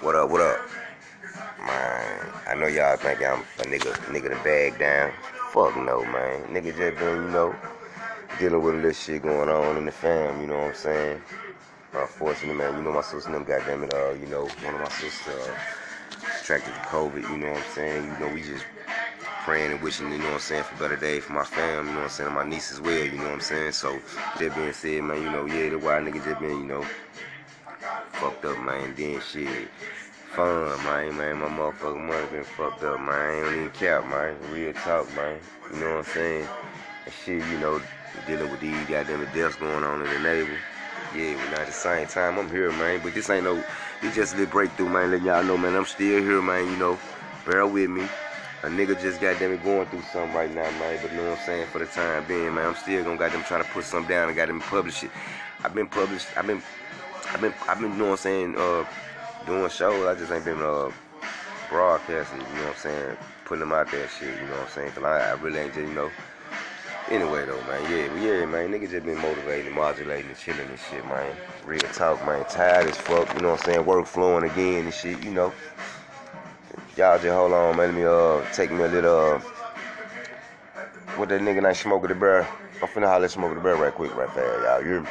What up, what up? Man, I know y'all think I'm a nigga, nigga to bag down. Fuck no, man. Nigga just been, you know, dealing with a little shit going on in the fam, you know what I'm saying? Unfortunately, man, you know my sister them, goddamn it, uh, you know, one of my sisters uh, attracted to COVID, you know what I'm saying? You know, we just praying and wishing, you know what I'm saying, for better days for my fam, you know what I'm saying, and my niece as well, you know what I'm saying? So, that being said, man, you know, yeah, the wild nigga just been, you know, fucked up, man. Then shit, fun, man, man. My motherfucking money been fucked up, man. I ain't even cap, man. Real talk, man. You know what I'm saying? And shit, you know, dealing with these goddamn deaths going on in the neighborhood. Yeah, but at the same time, I'm here, man. But this ain't no, this just a little breakthrough, man. Letting y'all know, man, I'm still here, man. You know, bear with me. A nigga just goddamn it going through something right now, man. But you know what I'm saying? For the time being, man, I'm still gonna goddamn try to put something down and goddamn publish it. I've been published, I've been I've been I've been doing saying uh doing shows. I just ain't been uh broadcasting. You know what I'm saying? Putting them out there, shit. You know what I'm saying? Cause I, I really ain't just you know. Anyway though, man, yeah, yeah, man, nigga just been motivating, modulating, and chilling and shit, man. Real talk, man. Tired as fuck. You know what I'm saying? Work flowing again and shit. You know. Y'all just hold on, man. Let me uh take me a little. Uh, what that nigga named Smoker the Bear? I'm finna holler Smoker the Bear right quick, right fast, y'all. You hear me?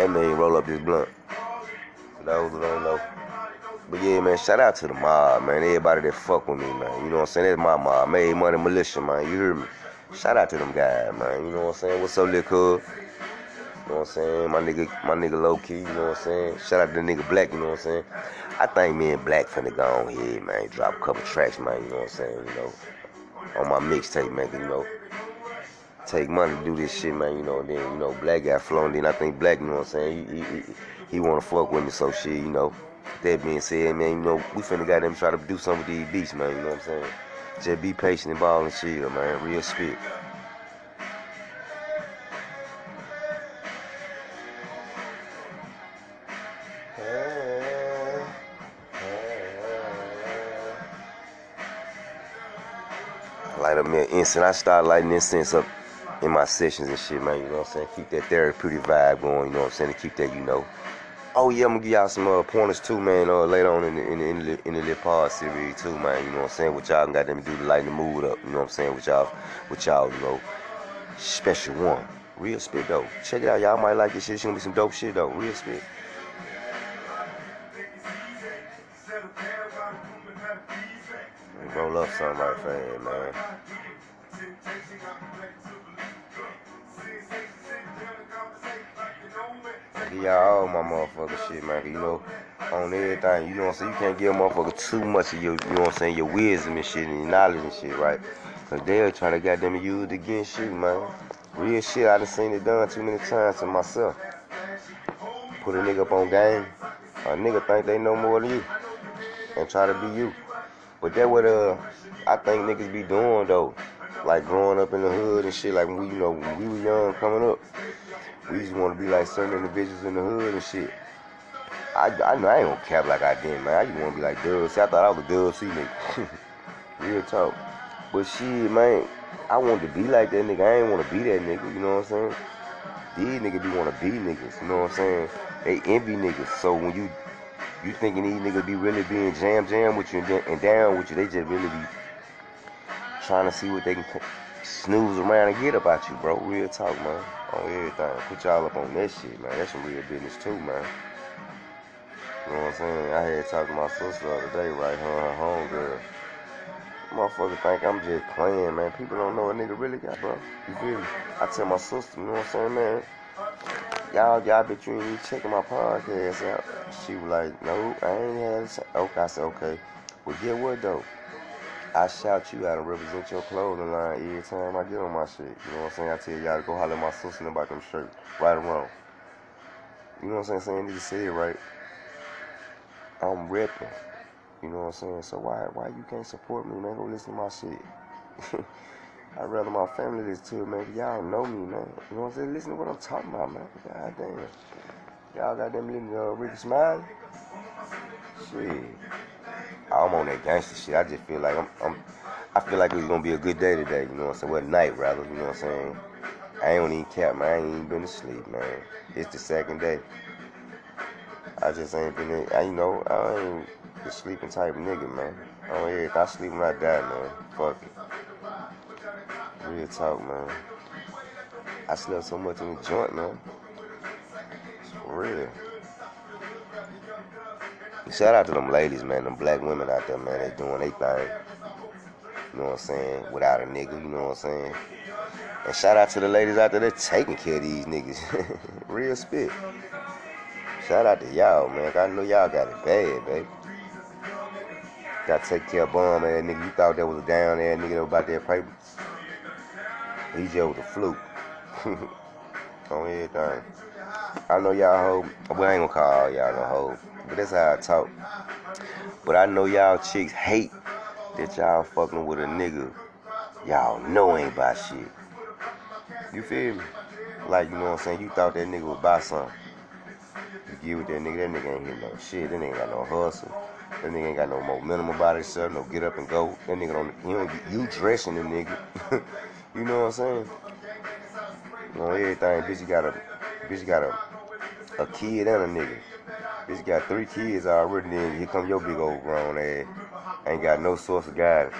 That man roll up his blunt. For those who don't know. But yeah, man, shout out to the mob, man. Everybody that fuck with me, man. You know what I'm saying? That's my mob. Made money militia, man. You hear me? Shout out to them guys, man. You know what I'm saying? What's up, little cuz? You know what I'm saying? My nigga, my nigga low key, you know what I'm saying? Shout out to the nigga black, you know what I'm saying? I think me and Black finna go on here, man. Drop a couple tracks, man, you know what I'm saying? You know, on my mixtape, man, you know. Take money to do this shit, man, you know. Then, you know, Black got flown. Then I think Black, you know what I'm saying? He, he, he, wanna fuck with me, so shit, you know. That being said, man, you know, we finna got them try to do something with these beats, man, you know what I'm saying? Just be patient and ball and chill, man. Real spit. light up me an incense. I start lighting incense up in my sessions and shit, man. You know what I'm saying? Keep that therapeutic vibe going. You know what I'm saying? To keep that, you know. Oh yeah, I'm gonna give y'all some uh, pointers too, man. Uh, later on in the in the, in the, in little pod series too, man. You know what I'm saying? What y'all got them do to lighten the mood up. You know what I'm saying? With y'all, with y'all, you know, special one. Real spit though. Check it out, y'all might like this shit. It's gonna be some dope shit though. Real spit. Roll up something right fast, man. Give y'all all my motherfucking shit, man. You know, on everything. You know what I'm saying? You can't give a motherfucker too much of your, you know what I'm saying, your wisdom and shit and your knowledge and shit, right? Cause they'll trying to goddamn use it against you, man. Real shit, I done seen it done too many times to myself. Put a nigga up on game. A nigga think they know more than you. And try to be you. But that what uh I think niggas be doing though. Like growing up in the hood and shit, like when we you know, when we were young coming up, we just wanna be like certain individuals in the hood and shit. I, I know I ain't gonna cap like I did, man. I just wanna be like Dub. See, I thought I was a Dub C nigga. Real talk. But shit, man, I wanted to be like that nigga. I ain't wanna be that nigga, you know what I'm saying? These niggas be wanna be niggas, you know what I'm saying? They envy niggas. So when you you thinking these niggas be really being jam jam with you and down with you, they just really be trying to see what they can snooze around and get about you, bro. Real talk, man. On everything. Put y'all up on that shit, man. That's some real business too, man. You know what I'm saying? I had talked to my sister the other day, right? Her her homegirl. Motherfucker think I'm just playing, man. People don't know what nigga really got, bro. You feel me? I tell my sister, you know what I'm saying, man? Y'all, y'all bet you ain't checking my podcast out. She was like, no, I ain't had it. Okay, I said, okay. Well, get what, though? I shout you out and represent your clothing line every time I get on my shit. You know what I'm saying? I tell y'all to go holler at my sister about them shirts. Right or wrong. You know what I'm saying? Saying need to say it right. I'm repping. You know what I'm saying? So why why you can't support me, man? Go listen to my shit. I'd rather my family listen to it, man. Y'all know me, man. You know what I'm saying? Listen to what I'm talking about, man. God damn. Y'all got them living uh, Rickey Smiley? Shit. I'm on that gangster shit. I just feel like I'm, I'm I feel like it's gonna be a good day today, you know what I'm saying? Well night rather, you know what I'm saying? I ain't even cap, man. I ain't even been asleep, man. It's the second day. I just ain't been I, you know, I ain't the sleeping type nigga, man. Oh yeah, if I sleep when I die, man. Fuck it. Real talk, man. I slept so much in the joint, man. It's real. Shout out to them ladies, man. Them black women out there, man. They doing their thing. You know what I'm saying? Without a nigga, you know what I'm saying? And shout out to the ladies out there that taking care of these niggas. Real spit. Shout out to y'all, man. I know y'all got it bad, baby. Gotta take care of bum ass nigga. You thought that was a down ass nigga that was about that paper. Just was a fluke. On everything. I know y'all hoe. Well, I ain't gonna call y'all no hoe. But that's how I talk. But I know y'all chicks hate that y'all fucking with a nigga y'all know ain't about shit. You feel me? Like, you know what I'm saying? You thought that nigga would buy something. You get with that nigga, that nigga ain't hitting no shit. That nigga ain't got no hustle. That nigga ain't got no momentum about himself, no get up and go. That nigga don't, you, know, you dressing the nigga. you know what I'm saying? You know, everything, bitch, you got a, bitch, got a, a kid and a nigga. Bitch got three kids already, then here come your big old grown ass. Ain't got no source of guidance.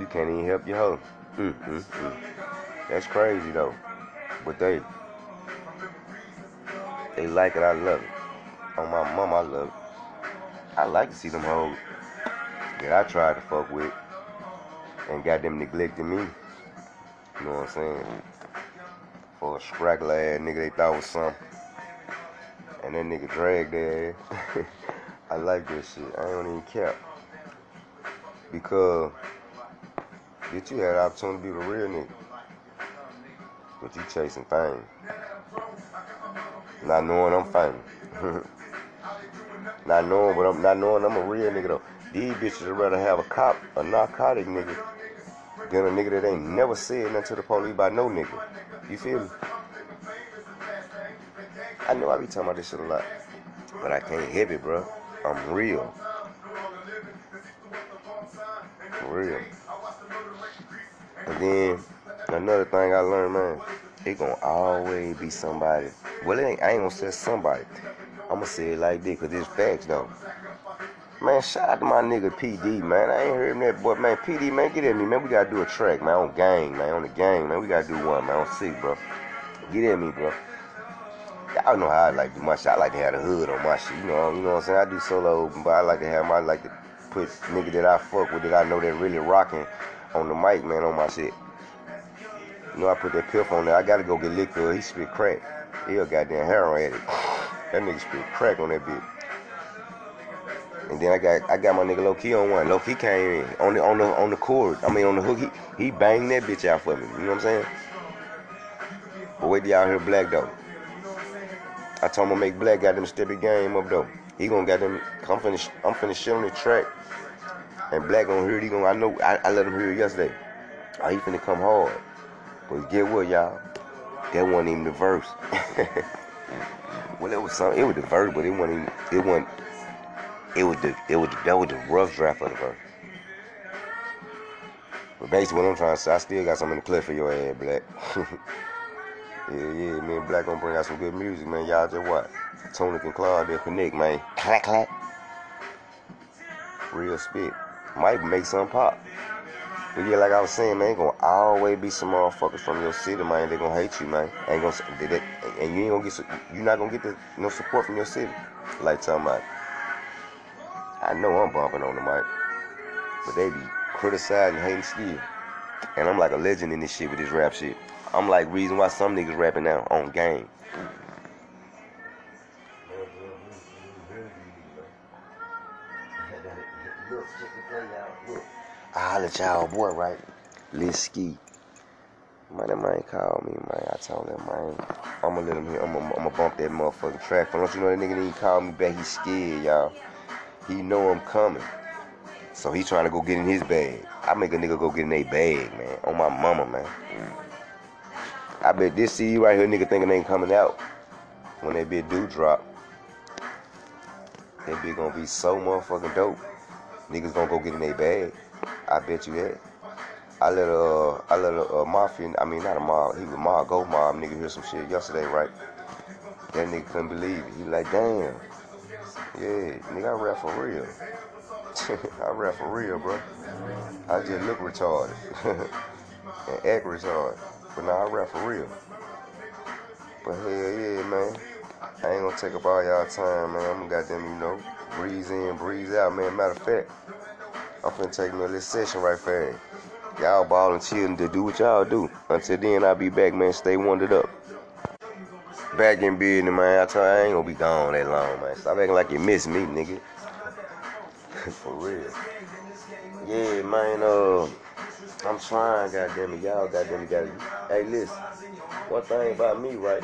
You can't even help your hoe. Mm, mm, mm. That's crazy though. But they they like it, I love it. On my mom, I love it. I like to see them hoes that I tried to fuck with and got them neglecting me. You know what I'm saying? For a scraggly ass nigga they thought was something. And that nigga dragged their ass. I like this shit. I don't even care. Because bitch you had the opportunity to be the real nigga. But you chasing fame. Not knowing I'm famous. not knowing but I'm not knowing I'm a real nigga though. These bitches would rather have a cop, a narcotic nigga, than a nigga that ain't never said nothing to the police about no nigga. You feel me? I know I be talking about this shit a lot. But I can't help it, bro. I'm real. For real. And then another thing I learned, man, it gonna always be somebody. Well, it ain't, I ain't gonna say somebody. I'm gonna say it like this, cause it's facts though. Man, shout out to my nigga PD, man. I ain't heard him that boy, man. PD, man, get at me, man. We gotta do a track, man, on gang, man, on the gang, man. We gotta do one, man, on six, bro. Get at me, bro. Y'all know how I like to do my shit. I like to have the hood on my shit. You know, you know what I'm saying? I do solo, but I like to have my, I like to put nigga that I fuck with that I know that really rocking on the mic, man, on my shit. You know, I put that piff on there. I gotta go get liquor. He spit crack. He a goddamn heroin addict. That nigga spit crack on that bitch. And then I got I got my nigga low key on one. Low key came in on the on the on the cord. I mean on the hook. He he banged that bitch out for me. You know what I'm saying? But wait till y'all hear Black though. I told him to make Black got them step game up though. He gonna get them. I'm finna I'm finna shit on the track. And Black gonna hear it. He gonna I know I, I let him hear it yesterday. Oh, he finna come hard. But get what y'all? That wasn't even the verse. well, it was some. It was the verse, but it wasn't. Even, it wasn't. It was the. It was that was the rough draft of the verse. But basically, what I'm trying to say, I still got something to clip for your head, Black. yeah, yeah, me and Black gonna bring out some good music, man. Y'all just what? Tony and Claude, they'll connect, man. Clack clack. Real spit. Might make some pop. But yeah, like I was saying, man, gonna always be some motherfuckers from your city, man. They gonna hate you, man. Ain't gonna, they, they, and you ain't gonna get, you're not gonna get the no support from your city. Like talking about, I know I'm bumping on the mic, but they be criticizing, hating still. And I'm like a legend in this shit with this rap shit. I'm like reason why some niggas rapping now on game. I holler at y'all boy, right? Liski. Man, that man called me, man. I told him, man, I'ma let him hear. I'ma, I'ma bump that motherfucking track. But don't you know that nigga didn't call me back? He scared, y'all. He know I'm coming. So he trying to go get in his bag. I make a nigga go get in their bag, man. On my mama, man. I bet this CD right here, nigga thinking they ain't coming out. When that bitch do drop, that bitch gonna be so motherfucking dope. Niggas gonna go get in their bag. I bet you that. I let a, uh, I let a, a mafia, I mean not a mob, he was mob, go mob nigga hear some shit yesterday, right? That nigga couldn't believe it. He like, damn. Yeah, nigga, I rap for real. I rap for real, bro. I just look retarded and act retarded. But now I rap for real. But hell yeah, man. I ain't gonna take up all y'all time, man. I'm gonna goddamn, you know, breeze in, breeze out, man. Matter of fact, I'm finna take me a little session right fast. Y'all ball and chill to do what y'all do. Until then, I'll be back, man. Stay wondered up. Back in business, man. I tell you, I ain't gonna be gone that long, man. Stop acting like you miss me, nigga. For real. Yeah, man, uh, I'm trying, goddamn it. Y'all, goddamn it, gotta. Hey, listen. One thing about me, right?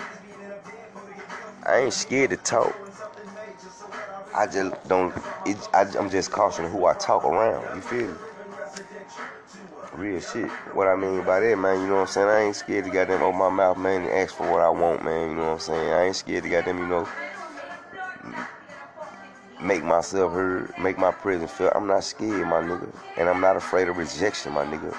I ain't scared to talk. I just don't. It, I, I'm just cautioning who I talk around. You feel me? Real shit. What I mean by that, man, you know what I'm saying? I ain't scared to goddamn open my mouth, man, and ask for what I want, man. You know what I'm saying? I ain't scared to goddamn, you know, make myself heard, make my presence felt. I'm not scared, my nigga. And I'm not afraid of rejection, my nigga.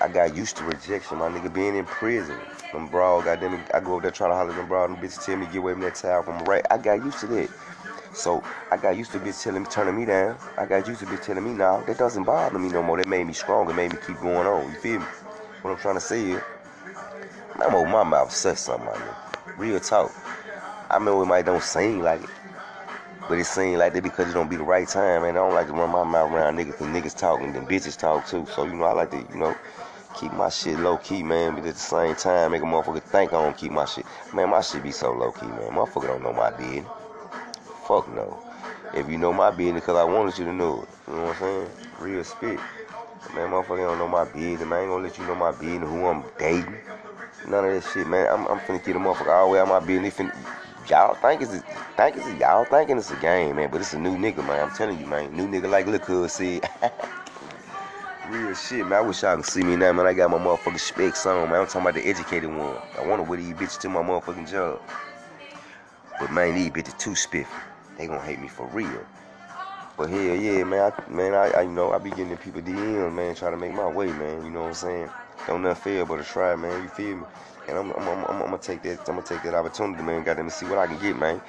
I got used to rejection, my nigga, being in prison. Them broad, goddamn, I go up there trying to holler at them broad, them bitches tell me get away from that towel from right. I got used to that. So I got used to bitch telling me, turning me down. I got used to bitch telling me, now that doesn't bother me no more. That made me stronger, made me keep going on. You feel me? What I'm trying to say is, I'm open my mouth, say something, my nigga. Real talk. I mean, it might don't seem like it, but it seems like that because it don't be the right time, man. I don't like to run my mouth around niggas because niggas talking, then bitches talk too. So, you know, I like to, you know, keep my shit low key, man. But at the same time, make a motherfucker think I don't keep my shit. Man, my shit be so low key, man. Motherfucker don't know my business. Fuck no. If you know my business, because I wanted you to know it. You know what I'm saying? Real spit. Man, motherfucker don't know my business, man. I ain't gonna let you know my business, who I'm dating. None of that shit, man. I'm, I'm finna keep the motherfucker all the way out my business. Finna, y'all think it's a, think it's a, y'all thinking it's a game, man. But it's a new nigga, man. I'm telling you, man. New nigga like Lil Cuz said. Real shit, man. I wish y'all could see me now, man. I got my motherfucking specs on, man. I'm talking about the educated one. I wanna wear these bitches to my motherfucking job. But man, these bitches too spiffy. They gonna hate me for real. But hell yeah, man, I, man, I, I you know I be getting people DM, man, trying to make my way, man. You know what I'm saying? Don't nothing fail but a try, man. You feel me? And I'm, I'm, I'm, I'm, gonna take that, I'm gonna take that opportunity, man. Got them to see what I can get, man.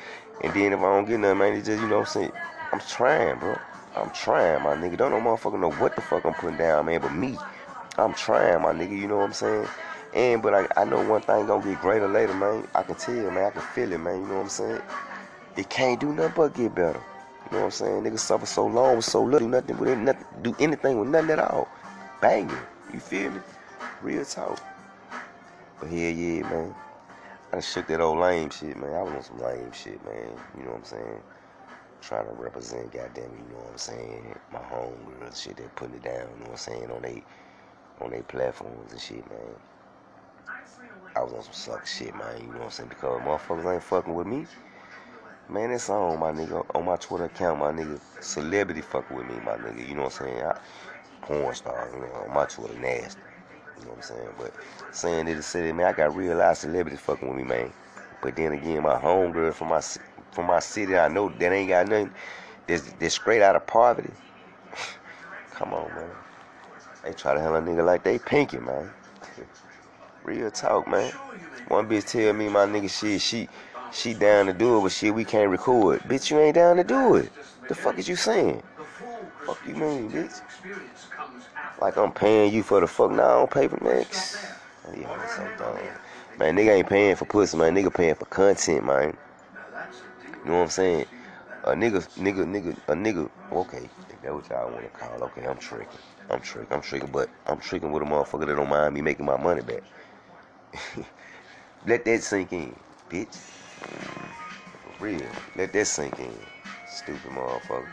And then if I don't get nothing, man, it's just you know what I'm saying. I'm trying, bro. I'm trying, my nigga. Don't no motherfucker know what the fuck I'm putting down, man, but me. I'm trying, my nigga. You know what I'm saying? And but I, I know one thing gonna get greater later, man. I can tell, man. I can feel it, man. You know what I'm saying? It can't do nothing but get better. You know what I'm saying? Niggas suffer so long with so little, nothing with nothing, do anything with nothing at all. Banging. You feel me? Real talk. But hell yeah, man. I shook that old lame shit, man. I was on some lame shit, man. You know what I'm saying? Trying to represent, goddamn, you know what I'm saying? My homegirls, shit, they putting it down, you know what I'm saying, on they on they platforms and shit, man. I was on some suck shit, man, you know what I'm saying? Because motherfuckers ain't fucking with me. Man, it's on, my nigga. On my Twitter account, my nigga. Celebrity fucking with me, my nigga. You know what I'm saying? I, porn star, you know, on my Twitter, nasty. You know what I'm saying? But saying that the city, man, I got real live celebrities fucking with me, man. But then again, my homegirl from my from my city, I know that ain't got nothing. That's straight out of poverty. Come on, man. They try to handle a nigga like they pinky, man. Real talk, man. One bitch tell me my nigga shit, she she down to do it, but shit, we can't record. Bitch, you ain't down to do it. The fuck is you saying? Fuck you mean, bitch? Like I'm paying you for the fuck now on paper, man. Yeah, so dumb. Man, nigga ain't paying for pussy, man. Nigga paying for content, man. You know what I'm saying? A nigga, nigga, nigga, a nigga. Okay, if that what y'all want to call. Okay, I'm tricking. I'm tricking. I'm tricking, but I'm tricking with a motherfucker that don't mind me making my money back. Let that sink in, bitch. For real. Let that sink in. Stupid motherfucker.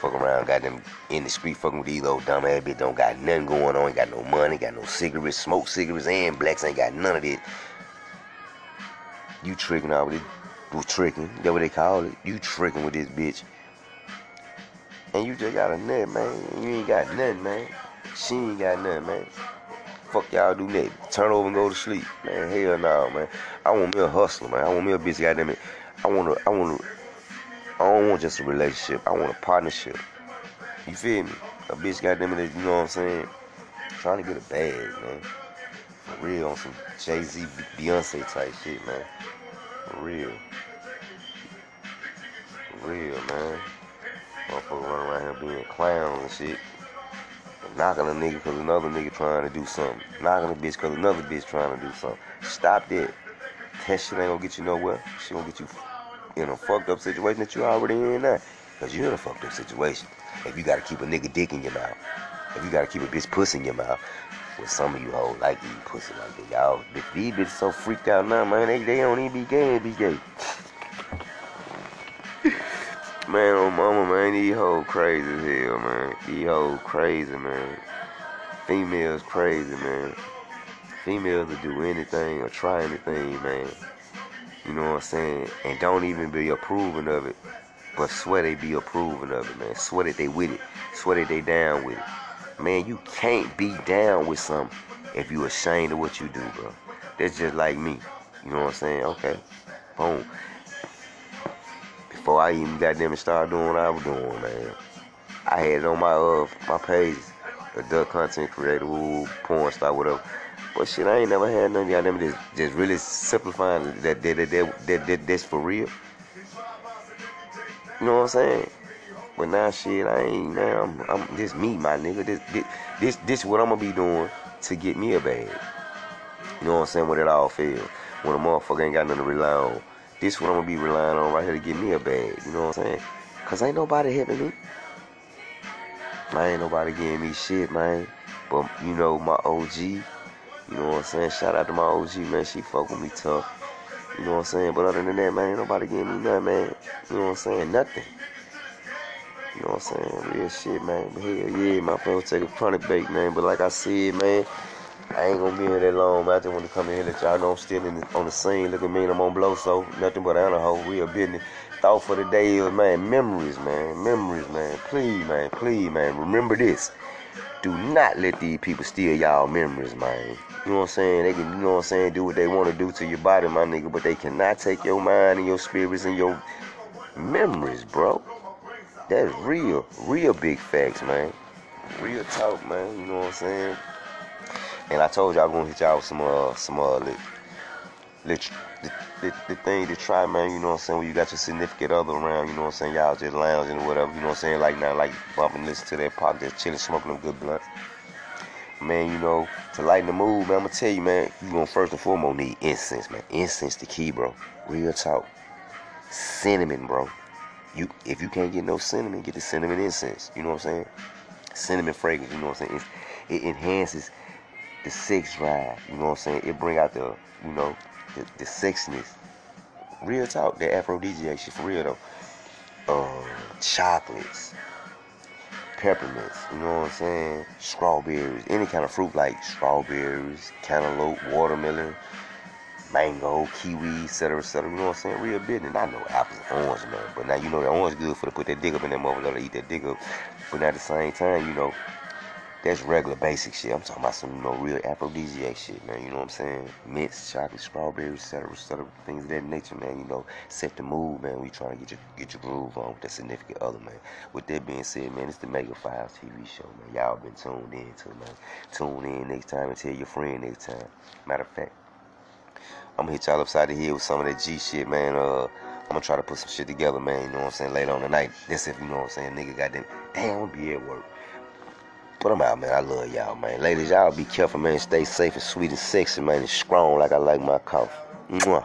Fuck around, got them in the street fucking with these little dumb ass bitch. Don't got nothing going on. Ain't got no money, got no cigarettes, smoke cigarettes, and blacks ain't got none of it. You tricking out with it. Do tricking. That what they call it. You tricking with this bitch. And you just got a nut, man. You ain't got nothing, man. She ain't got nothing, man. Fuck y'all do that. Turn over and go to sleep. Man, hell no, man. I want me a hustler, man. I want me a bitch, goddamn it. I want to, I want to, I don't want just a relationship. I want a partnership. You feel me? A bitch, goddamn it, you know what I'm saying? Trying to get a bag, man. For real, on some Jay Z, Beyonce type shit, man. For real. Real, man. Motherfucker running around here being clowns and shit. Knocking a nigga because another nigga trying to do something. Knocking a bitch because another bitch trying to do something. Stop that. That shit ain't gonna get you nowhere. She gonna get you in a fucked up situation that you already in now. Because you're in a fucked up situation. If you gotta keep a nigga dick in your mouth. If you gotta keep a bitch pussy in your mouth. Well, some of you hoes like eating pussy like that. Y'all, these bitches so freaked out now, man. They, they don't even be gay be gay. Man, oh mama, man, these hoes crazy as hell, man. These hoes crazy, man. Females crazy, man. Females will do anything or try anything, man. You know what I'm saying? And don't even be approving of it. But swear they be approving of it, man. Swear that they with it. Swear that they down with it. Man, you can't be down with something if you ashamed of what you do, bro. That's just like me. You know what I'm saying? Okay. Boom. Before I even got them and started doing what I was doing, man. I had it on my uh my page, adult content creator, ooh, porn star, whatever. But shit, I ain't never had none of y'all them just, just really simplifying that that, that, that, that, that that's for real. You know what I'm saying? But now shit, I ain't now I'm, I'm this me, my nigga. This this this this what I'm gonna be doing to get me a bag. You know what I'm saying? When it all fails. When a motherfucker ain't got nothing to rely on. This what I'm gonna be relying on right here to get me a bag. You know what I'm saying? Cause ain't nobody helping me. I ain't nobody giving me shit, man. But you know, my OG, you know what I'm saying? Shout out to my OG, man. She fuck with me tough. You know what I'm saying? But other than that, man, ain't nobody giving me nothing, man. You know what I'm saying? Nothing. You know what I'm saying? Real shit, man. But hell yeah, my folks take a chronic bait, man. But like I said, man, I ain't gonna be here that long, man. I just want to come in here let y'all know I'm still in the, on the scene. Look at me, I'm on blow, so nothing but a hoe. Real business. Thought for the day is, man, memories, man. Memories, man. Please, man. Please, man. Remember this do not let these people steal y'all memories, man. You know what I'm saying? They can, you know what I'm saying, do what they want to do to your body, my nigga, but they cannot take your mind and your spirits and your memories, bro. That's real, real big facts, man. Real talk, man. You know what I'm saying? And I told y'all I'm gonna hit y'all with some uh some uh lit, lit, the, the, the thing to try, man, you know what I'm saying, when you got your significant other around, you know what I'm saying, y'all just lounging or whatever, you know what I'm saying, like now, like bumping, listen to that pop, just chilling, smoking them good blunt. Man, you know, to lighten the mood, man, I'm gonna tell you, man, you gonna first and foremost need incense, man. Incense the key, bro. Real talk. Cinnamon, bro. You if you can't get no cinnamon, get the cinnamon incense. You know what I'm saying? Cinnamon fragrance, you know what I'm saying? It enhances the sex drive, you know what I'm saying? It bring out the, you know, the, the sexiness. Real talk, the aphrodisiac shit for real though. Uh, chocolates, peppermints, you know what I'm saying? Strawberries, any kind of fruit like strawberries, cantaloupe, watermelon, mango, kiwi, etc., etc. You know what I'm saying? Real business. I know apples and orange, man. But now you know the orange good for to put that dick up in that motherfucker to eat that dick up. But at the same time, you know, that's regular basic shit. I'm talking about some you know real aphrodisiac shit, man. You know what I'm saying? Mints, chocolate, strawberries, etc., etc. Things of that nature, man. You know, set the mood, man. We trying to get your get your groove on with that significant other, man. With that being said, man, it's the Mega Files TV show, man. Y'all been tuned in to, man. Tune in next time and tell your friend next time. Matter of fact, I'm gonna hit y'all upside the head with some of that G shit, man. Uh. I'm gonna try to put some shit together, man. You know what I'm saying? Later on tonight. This if you know what I'm saying, nigga. Goddamn, damn, I'm be at work. But I'm out, man. I love y'all, man. Ladies, y'all be careful, man. Stay safe and sweet and sexy, man. And strong like I like my coffee. Mwah.